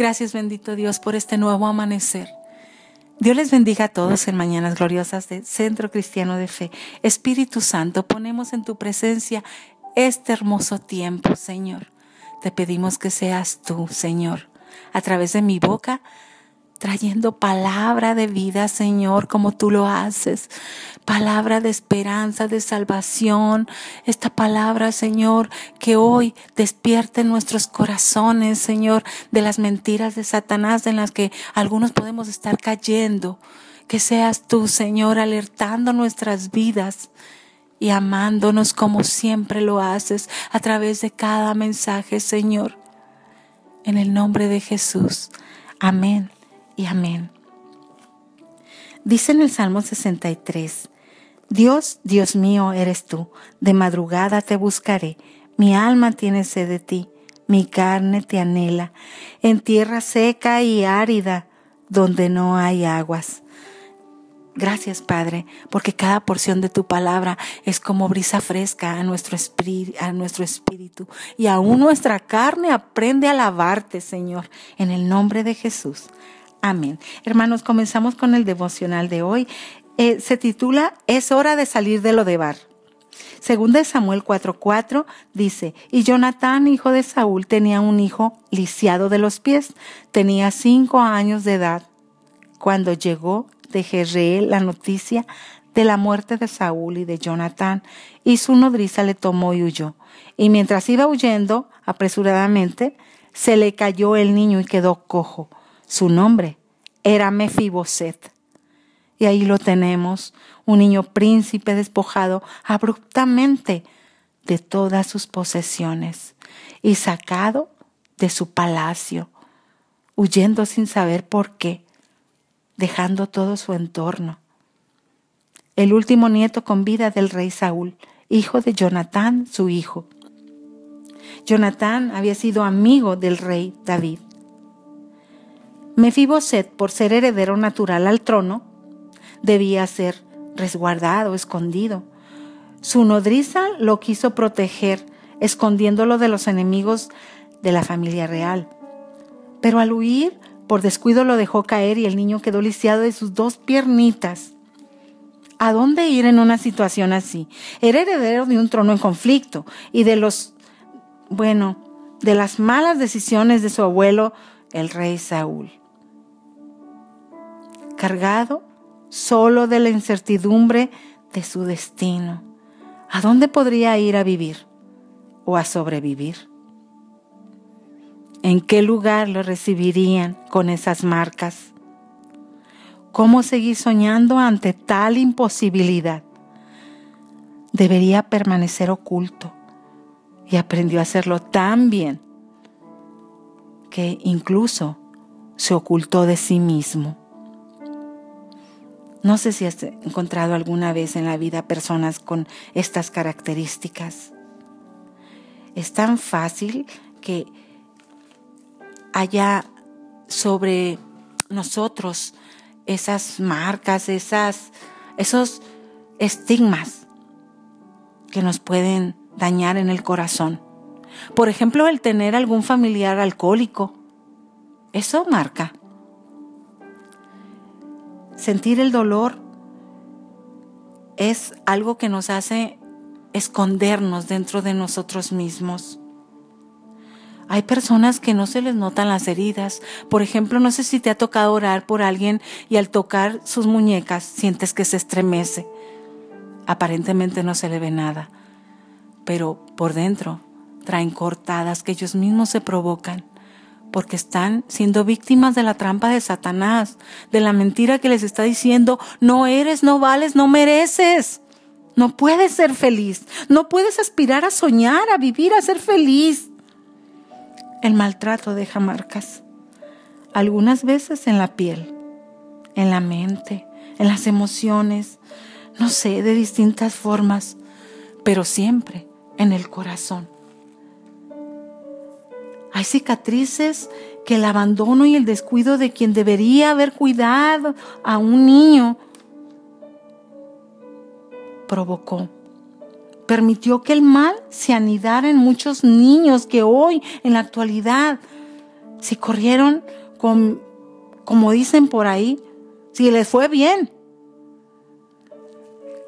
Gracias bendito Dios por este nuevo amanecer. Dios les bendiga a todos en Mañanas Gloriosas de Centro Cristiano de Fe. Espíritu Santo, ponemos en tu presencia este hermoso tiempo, Señor. Te pedimos que seas tú, Señor, a través de mi boca, trayendo palabra de vida, Señor, como tú lo haces. Palabra de esperanza, de salvación. Esta palabra, Señor, que hoy despierte nuestros corazones, Señor, de las mentiras de Satanás en las que algunos podemos estar cayendo. Que seas tú, Señor, alertando nuestras vidas y amándonos como siempre lo haces a través de cada mensaje, Señor. En el nombre de Jesús. Amén y amén. Dice en el Salmo 63, Dios, Dios mío, eres tú, de madrugada te buscaré, mi alma tiene sed de ti, mi carne te anhela, en tierra seca y árida, donde no hay aguas. Gracias, Padre, porque cada porción de tu palabra es como brisa fresca a nuestro, espíritu, a nuestro espíritu. Y aún nuestra carne aprende a alabarte, Señor, en el nombre de Jesús. Amén. Hermanos, comenzamos con el devocional de hoy. Eh, se titula Es hora de salir de lo de bar. Según de Samuel 4:4 dice, y Jonatán, hijo de Saúl, tenía un hijo lisiado de los pies, tenía cinco años de edad, cuando llegó de Jezreel la noticia de la muerte de Saúl y de Jonatán, y su nodriza le tomó y huyó. Y mientras iba huyendo apresuradamente, se le cayó el niño y quedó cojo. Su nombre era Mefiboset. Y ahí lo tenemos, un niño príncipe despojado abruptamente de todas sus posesiones y sacado de su palacio, huyendo sin saber por qué, dejando todo su entorno. El último nieto con vida del rey Saúl, hijo de Jonatán, su hijo. Jonatán había sido amigo del rey David. Mefiboset, por ser heredero natural al trono, debía ser resguardado, escondido. Su nodriza lo quiso proteger, escondiéndolo de los enemigos de la familia real. Pero al huir, por descuido lo dejó caer y el niño quedó lisiado de sus dos piernitas. ¿A dónde ir en una situación así? Era heredero de un trono en conflicto y de los, bueno, de las malas decisiones de su abuelo, el rey Saúl cargado solo de la incertidumbre de su destino. ¿A dónde podría ir a vivir o a sobrevivir? ¿En qué lugar lo recibirían con esas marcas? ¿Cómo seguir soñando ante tal imposibilidad? Debería permanecer oculto y aprendió a hacerlo tan bien que incluso se ocultó de sí mismo. No sé si has encontrado alguna vez en la vida personas con estas características. Es tan fácil que haya sobre nosotros esas marcas, esas, esos estigmas que nos pueden dañar en el corazón. Por ejemplo, el tener algún familiar alcohólico. Eso marca sentir el dolor es algo que nos hace escondernos dentro de nosotros mismos. Hay personas que no se les notan las heridas. Por ejemplo, no sé si te ha tocado orar por alguien y al tocar sus muñecas sientes que se estremece. Aparentemente no se le ve nada, pero por dentro traen cortadas que ellos mismos se provocan porque están siendo víctimas de la trampa de Satanás, de la mentira que les está diciendo, no eres, no vales, no mereces. No puedes ser feliz, no puedes aspirar a soñar, a vivir, a ser feliz. El maltrato deja marcas, algunas veces en la piel, en la mente, en las emociones, no sé, de distintas formas, pero siempre en el corazón. Hay cicatrices que el abandono y el descuido de quien debería haber cuidado a un niño provocó. Permitió que el mal se anidara en muchos niños que hoy, en la actualidad, si corrieron con, como dicen por ahí, si les fue bien.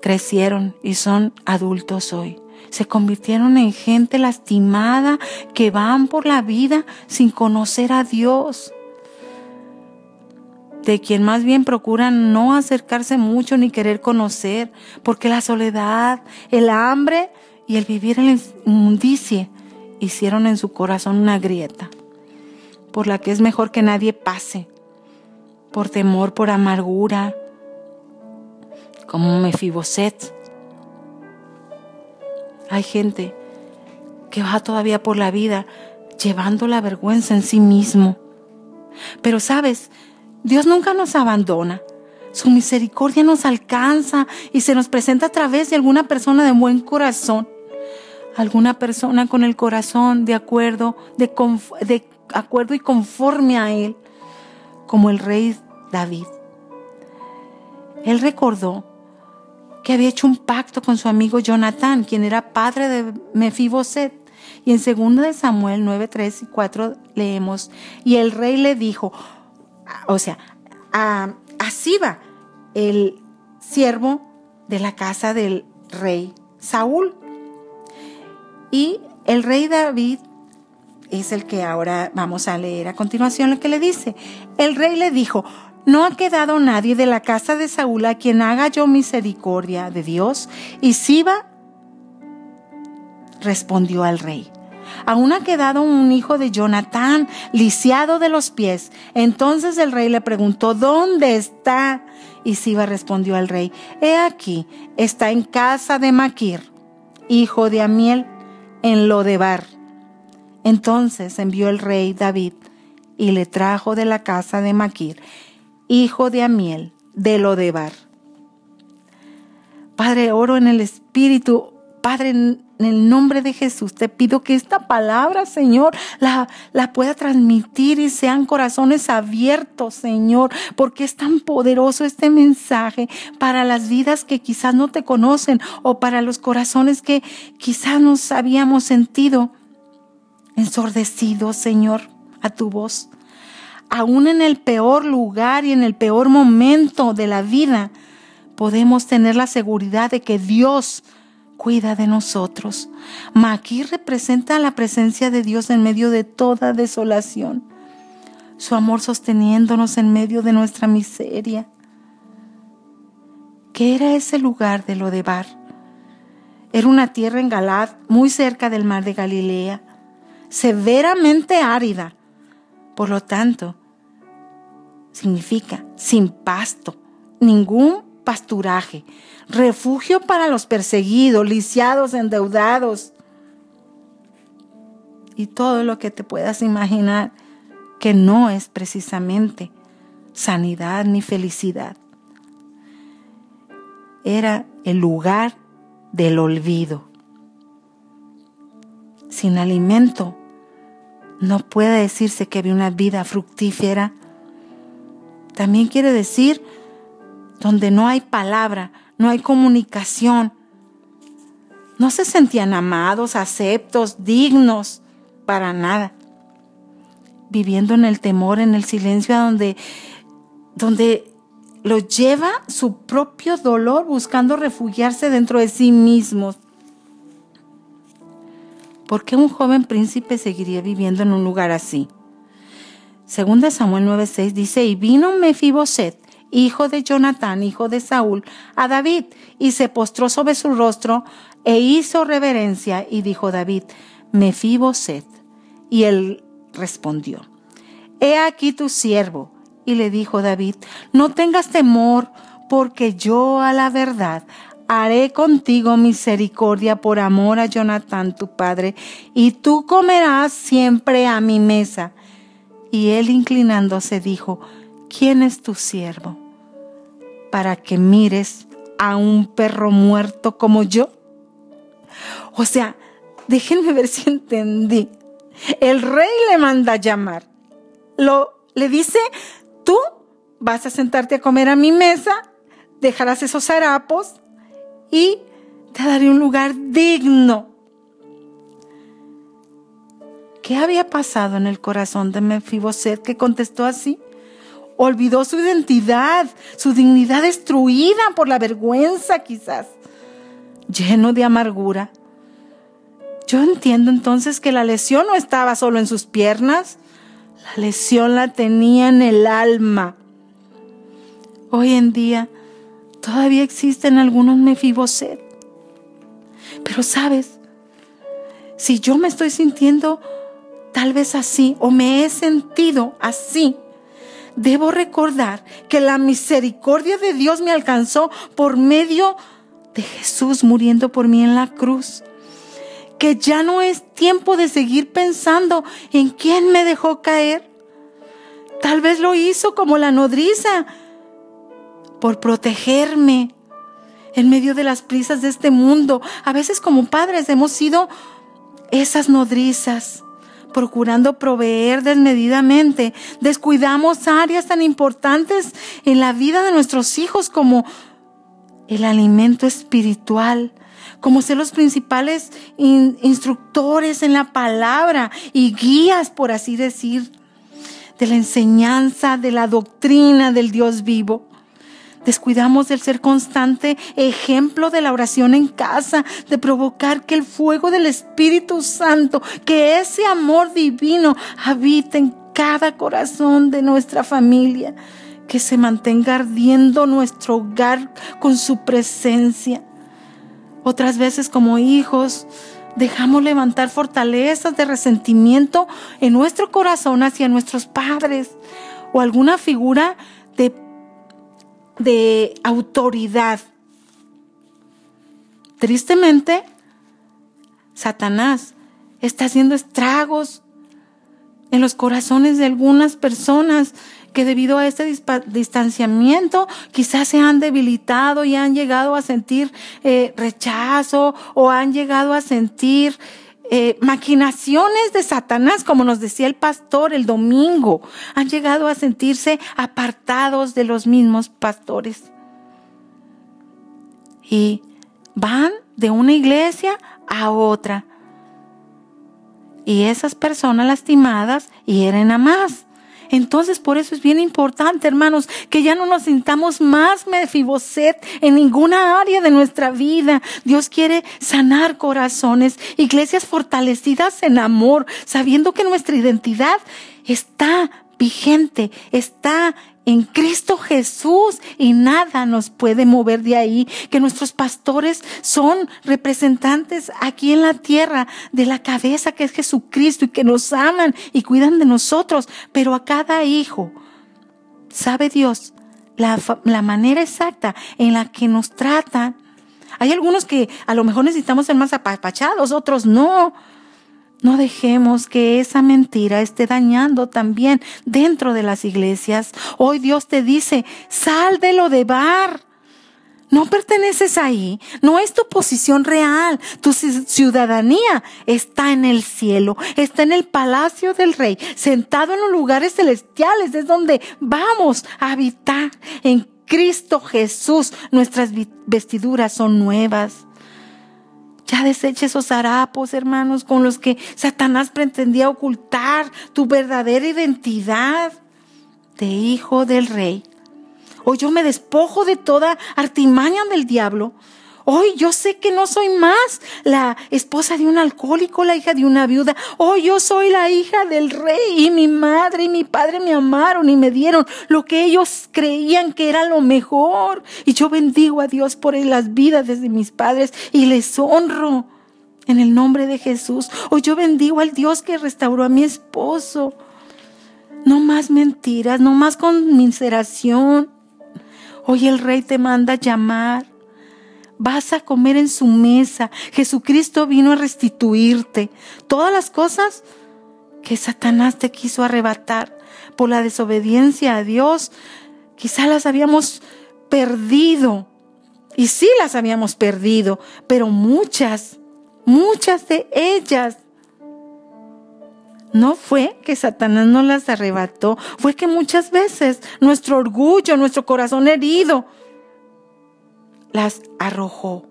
Crecieron y son adultos hoy. Se convirtieron en gente lastimada que van por la vida sin conocer a Dios. De quien más bien procuran no acercarse mucho ni querer conocer, porque la soledad, el hambre y el vivir en la inmundicie hicieron en su corazón una grieta, por la que es mejor que nadie pase, por temor, por amargura, como Mefiboset. Hay gente que va todavía por la vida llevando la vergüenza en sí mismo. Pero sabes, Dios nunca nos abandona. Su misericordia nos alcanza y se nos presenta a través de alguna persona de buen corazón alguna persona con el corazón de acuerdo, de, acuerdo y conforme a él, como el rey David. Él recordó que había hecho un pacto con su amigo Jonatán, quien era padre de Mefiboset. Y en 2 de Samuel 9, 3 y 4 leemos, y el rey le dijo, o sea, a, a Siba, el siervo de la casa del rey Saúl, y el rey David es el que ahora vamos a leer a continuación lo que le dice. El rey le dijo, no ha quedado nadie de la casa de Saúl a quien haga yo misericordia de Dios. Y Siba respondió al rey. Aún ha quedado un hijo de Jonatán, lisiado de los pies. Entonces el rey le preguntó, ¿dónde está? Y Siba respondió al rey, he aquí, está en casa de Maquir, hijo de Amiel en Lodebar. Entonces envió el rey David y le trajo de la casa de Maquir, hijo de Amiel, de Lodebar. Padre, oro en el Espíritu, Padre, en el nombre de Jesús, te pido que esta palabra, Señor, la, la pueda transmitir y sean corazones abiertos, Señor, porque es tan poderoso este mensaje para las vidas que quizás no te conocen o para los corazones que quizás nos habíamos sentido ensordecidos, Señor, a tu voz. Aún en el peor lugar y en el peor momento de la vida, podemos tener la seguridad de que Dios cuida de nosotros. Maquí representa la presencia de Dios en medio de toda desolación, su amor sosteniéndonos en medio de nuestra miseria. ¿Qué era ese lugar de Lodebar? Era una tierra en Galad, muy cerca del mar de Galilea, severamente árida. Por lo tanto, significa sin pasto, ningún pasturaje, refugio para los perseguidos, lisiados, endeudados y todo lo que te puedas imaginar que no es precisamente sanidad ni felicidad. Era el lugar del olvido. Sin alimento no puede decirse que había una vida fructífera. También quiere decir donde no hay palabra, no hay comunicación. No se sentían amados, aceptos, dignos, para nada. Viviendo en el temor, en el silencio, donde, donde lo lleva su propio dolor buscando refugiarse dentro de sí mismos. ¿Por qué un joven príncipe seguiría viviendo en un lugar así? Según de Samuel 9:6 dice, y vino Mefiboset, hijo de Jonatán, hijo de Saúl, a David, y se postró sobre su rostro e hizo reverencia, y dijo David, Mefiboset. Y él respondió, He aquí tu siervo. Y le dijo David, No tengas temor, porque yo a la verdad haré contigo misericordia por amor a Jonatán tu padre, y tú comerás siempre a mi mesa. Y él inclinándose dijo, ¿quién es tu siervo? Para que mires a un perro muerto como yo. O sea, déjenme ver si entendí. El rey le manda llamar. Lo, le dice, tú vas a sentarte a comer a mi mesa, dejarás esos harapos y te daré un lugar digno ¿Qué había pasado en el corazón de Mefiboset que contestó así? Olvidó su identidad, su dignidad destruida por la vergüenza quizás, lleno de amargura. Yo entiendo entonces que la lesión no estaba solo en sus piernas, la lesión la tenía en el alma. Hoy en día todavía existen algunos Mefiboset. Pero sabes, si yo me estoy sintiendo tal vez así o me he sentido así, debo recordar que la misericordia de Dios me alcanzó por medio de Jesús muriendo por mí en la cruz. Que ya no es tiempo de seguir pensando en quién me dejó caer. Tal vez lo hizo como la nodriza, por protegerme en medio de las prisas de este mundo. A veces como padres hemos sido esas nodrizas procurando proveer desmedidamente. Descuidamos áreas tan importantes en la vida de nuestros hijos como el alimento espiritual, como ser los principales instructores en la palabra y guías, por así decir, de la enseñanza, de la doctrina del Dios vivo. Descuidamos el ser constante ejemplo de la oración en casa, de provocar que el fuego del Espíritu Santo, que ese amor divino habite en cada corazón de nuestra familia, que se mantenga ardiendo nuestro hogar con su presencia. Otras veces como hijos, dejamos levantar fortalezas de resentimiento en nuestro corazón hacia nuestros padres o alguna figura de de autoridad. Tristemente, Satanás está haciendo estragos en los corazones de algunas personas que debido a este distanciamiento quizás se han debilitado y han llegado a sentir eh, rechazo o han llegado a sentir eh, maquinaciones de Satanás, como nos decía el pastor el domingo, han llegado a sentirse apartados de los mismos pastores. Y van de una iglesia a otra. Y esas personas lastimadas hieren a más. Entonces, por eso es bien importante, hermanos, que ya no nos sintamos más mefiboset en ninguna área de nuestra vida. Dios quiere sanar corazones, iglesias fortalecidas en amor, sabiendo que nuestra identidad está vigente, está en Cristo Jesús y nada nos puede mover de ahí, que nuestros pastores son representantes aquí en la tierra de la cabeza que es Jesucristo y que nos aman y cuidan de nosotros, pero a cada hijo, sabe Dios, la, la manera exacta en la que nos tratan. Hay algunos que a lo mejor necesitamos ser más apapachados, otros no. No dejemos que esa mentira esté dañando también dentro de las iglesias. Hoy Dios te dice, sal de lo de bar. No perteneces ahí, no es tu posición real, tu ciudadanía está en el cielo, está en el palacio del rey, sentado en los lugares celestiales, es donde vamos a habitar. En Cristo Jesús nuestras vestiduras son nuevas. Ya deseche esos harapos, hermanos, con los que Satanás pretendía ocultar tu verdadera identidad de hijo del rey. Hoy yo me despojo de toda artimaña del diablo Hoy yo sé que no soy más la esposa de un alcohólico, la hija de una viuda. Hoy yo soy la hija del rey y mi madre y mi padre me amaron y me dieron lo que ellos creían que era lo mejor. Y yo bendigo a Dios por las vidas de mis padres y les honro en el nombre de Jesús. Hoy yo bendigo al Dios que restauró a mi esposo. No más mentiras, no más conmiseración. Hoy el rey te manda llamar vas a comer en su mesa. Jesucristo vino a restituirte todas las cosas que Satanás te quiso arrebatar por la desobediencia a Dios. Quizá las habíamos perdido. Y sí las habíamos perdido, pero muchas, muchas de ellas no fue que Satanás no las arrebató, fue que muchas veces nuestro orgullo, nuestro corazón herido, las arrojó.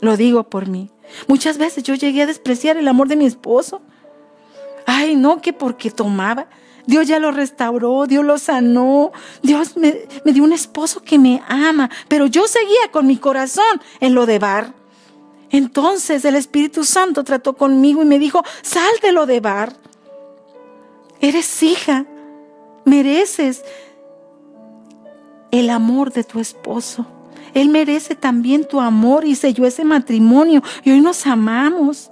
Lo digo por mí. Muchas veces yo llegué a despreciar el amor de mi esposo. Ay, no, que porque tomaba. Dios ya lo restauró, Dios lo sanó, Dios me, me, dio un esposo que me ama, pero yo seguía con mi corazón en lo de bar. Entonces el Espíritu Santo trató conmigo y me dijo, sal de lo de bar. Eres hija, mereces el amor de tu esposo. Él merece también tu amor y selló ese matrimonio y hoy nos amamos.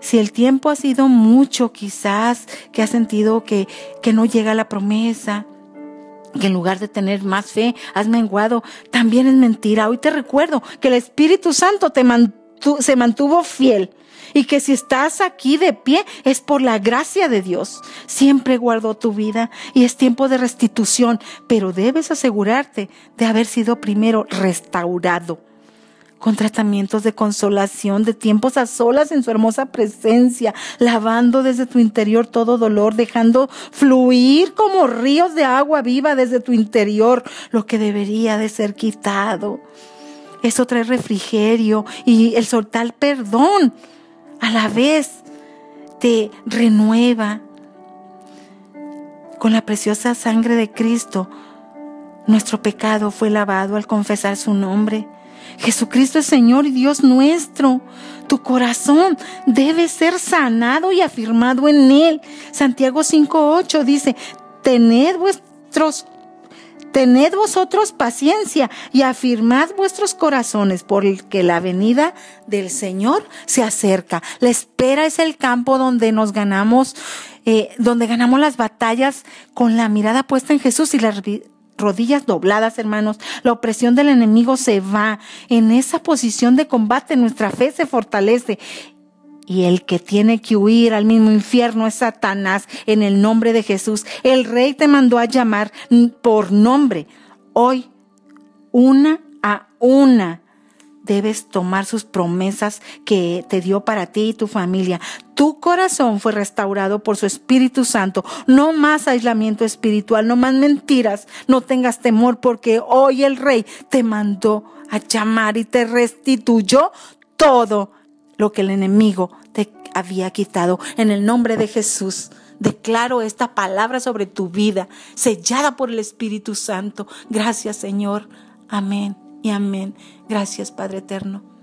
Si el tiempo ha sido mucho, quizás que has sentido que, que no llega la promesa, que en lugar de tener más fe has menguado, también es mentira. Hoy te recuerdo que el Espíritu Santo te se mantuvo fiel y que si estás aquí de pie es por la gracia de Dios. Siempre guardó tu vida y es tiempo de restitución, pero debes asegurarte de haber sido primero restaurado con tratamientos de consolación, de tiempos a solas en su hermosa presencia, lavando desde tu interior todo dolor, dejando fluir como ríos de agua viva desde tu interior lo que debería de ser quitado. Eso trae refrigerio y el soltar perdón a la vez te renueva. Con la preciosa sangre de Cristo, nuestro pecado fue lavado al confesar su nombre. Jesucristo es Señor y Dios nuestro. Tu corazón debe ser sanado y afirmado en Él. Santiago 5.8 dice, tened vuestros Tened vosotros paciencia y afirmad vuestros corazones, porque la venida del Señor se acerca. La espera es el campo donde nos ganamos, eh, donde ganamos las batallas con la mirada puesta en Jesús y las rodillas dobladas, hermanos. La opresión del enemigo se va. En esa posición de combate nuestra fe se fortalece y el que tiene que huir al mismo infierno es Satanás en el nombre de Jesús. El rey te mandó a llamar por nombre. Hoy, una a una, debes tomar sus promesas que te dio para ti y tu familia. Tu corazón fue restaurado por su Espíritu Santo. No más aislamiento espiritual, no más mentiras. No tengas temor porque hoy el rey te mandó a llamar y te restituyó todo lo que el enemigo te había quitado. En el nombre de Jesús, declaro esta palabra sobre tu vida, sellada por el Espíritu Santo. Gracias, Señor. Amén y amén. Gracias, Padre Eterno.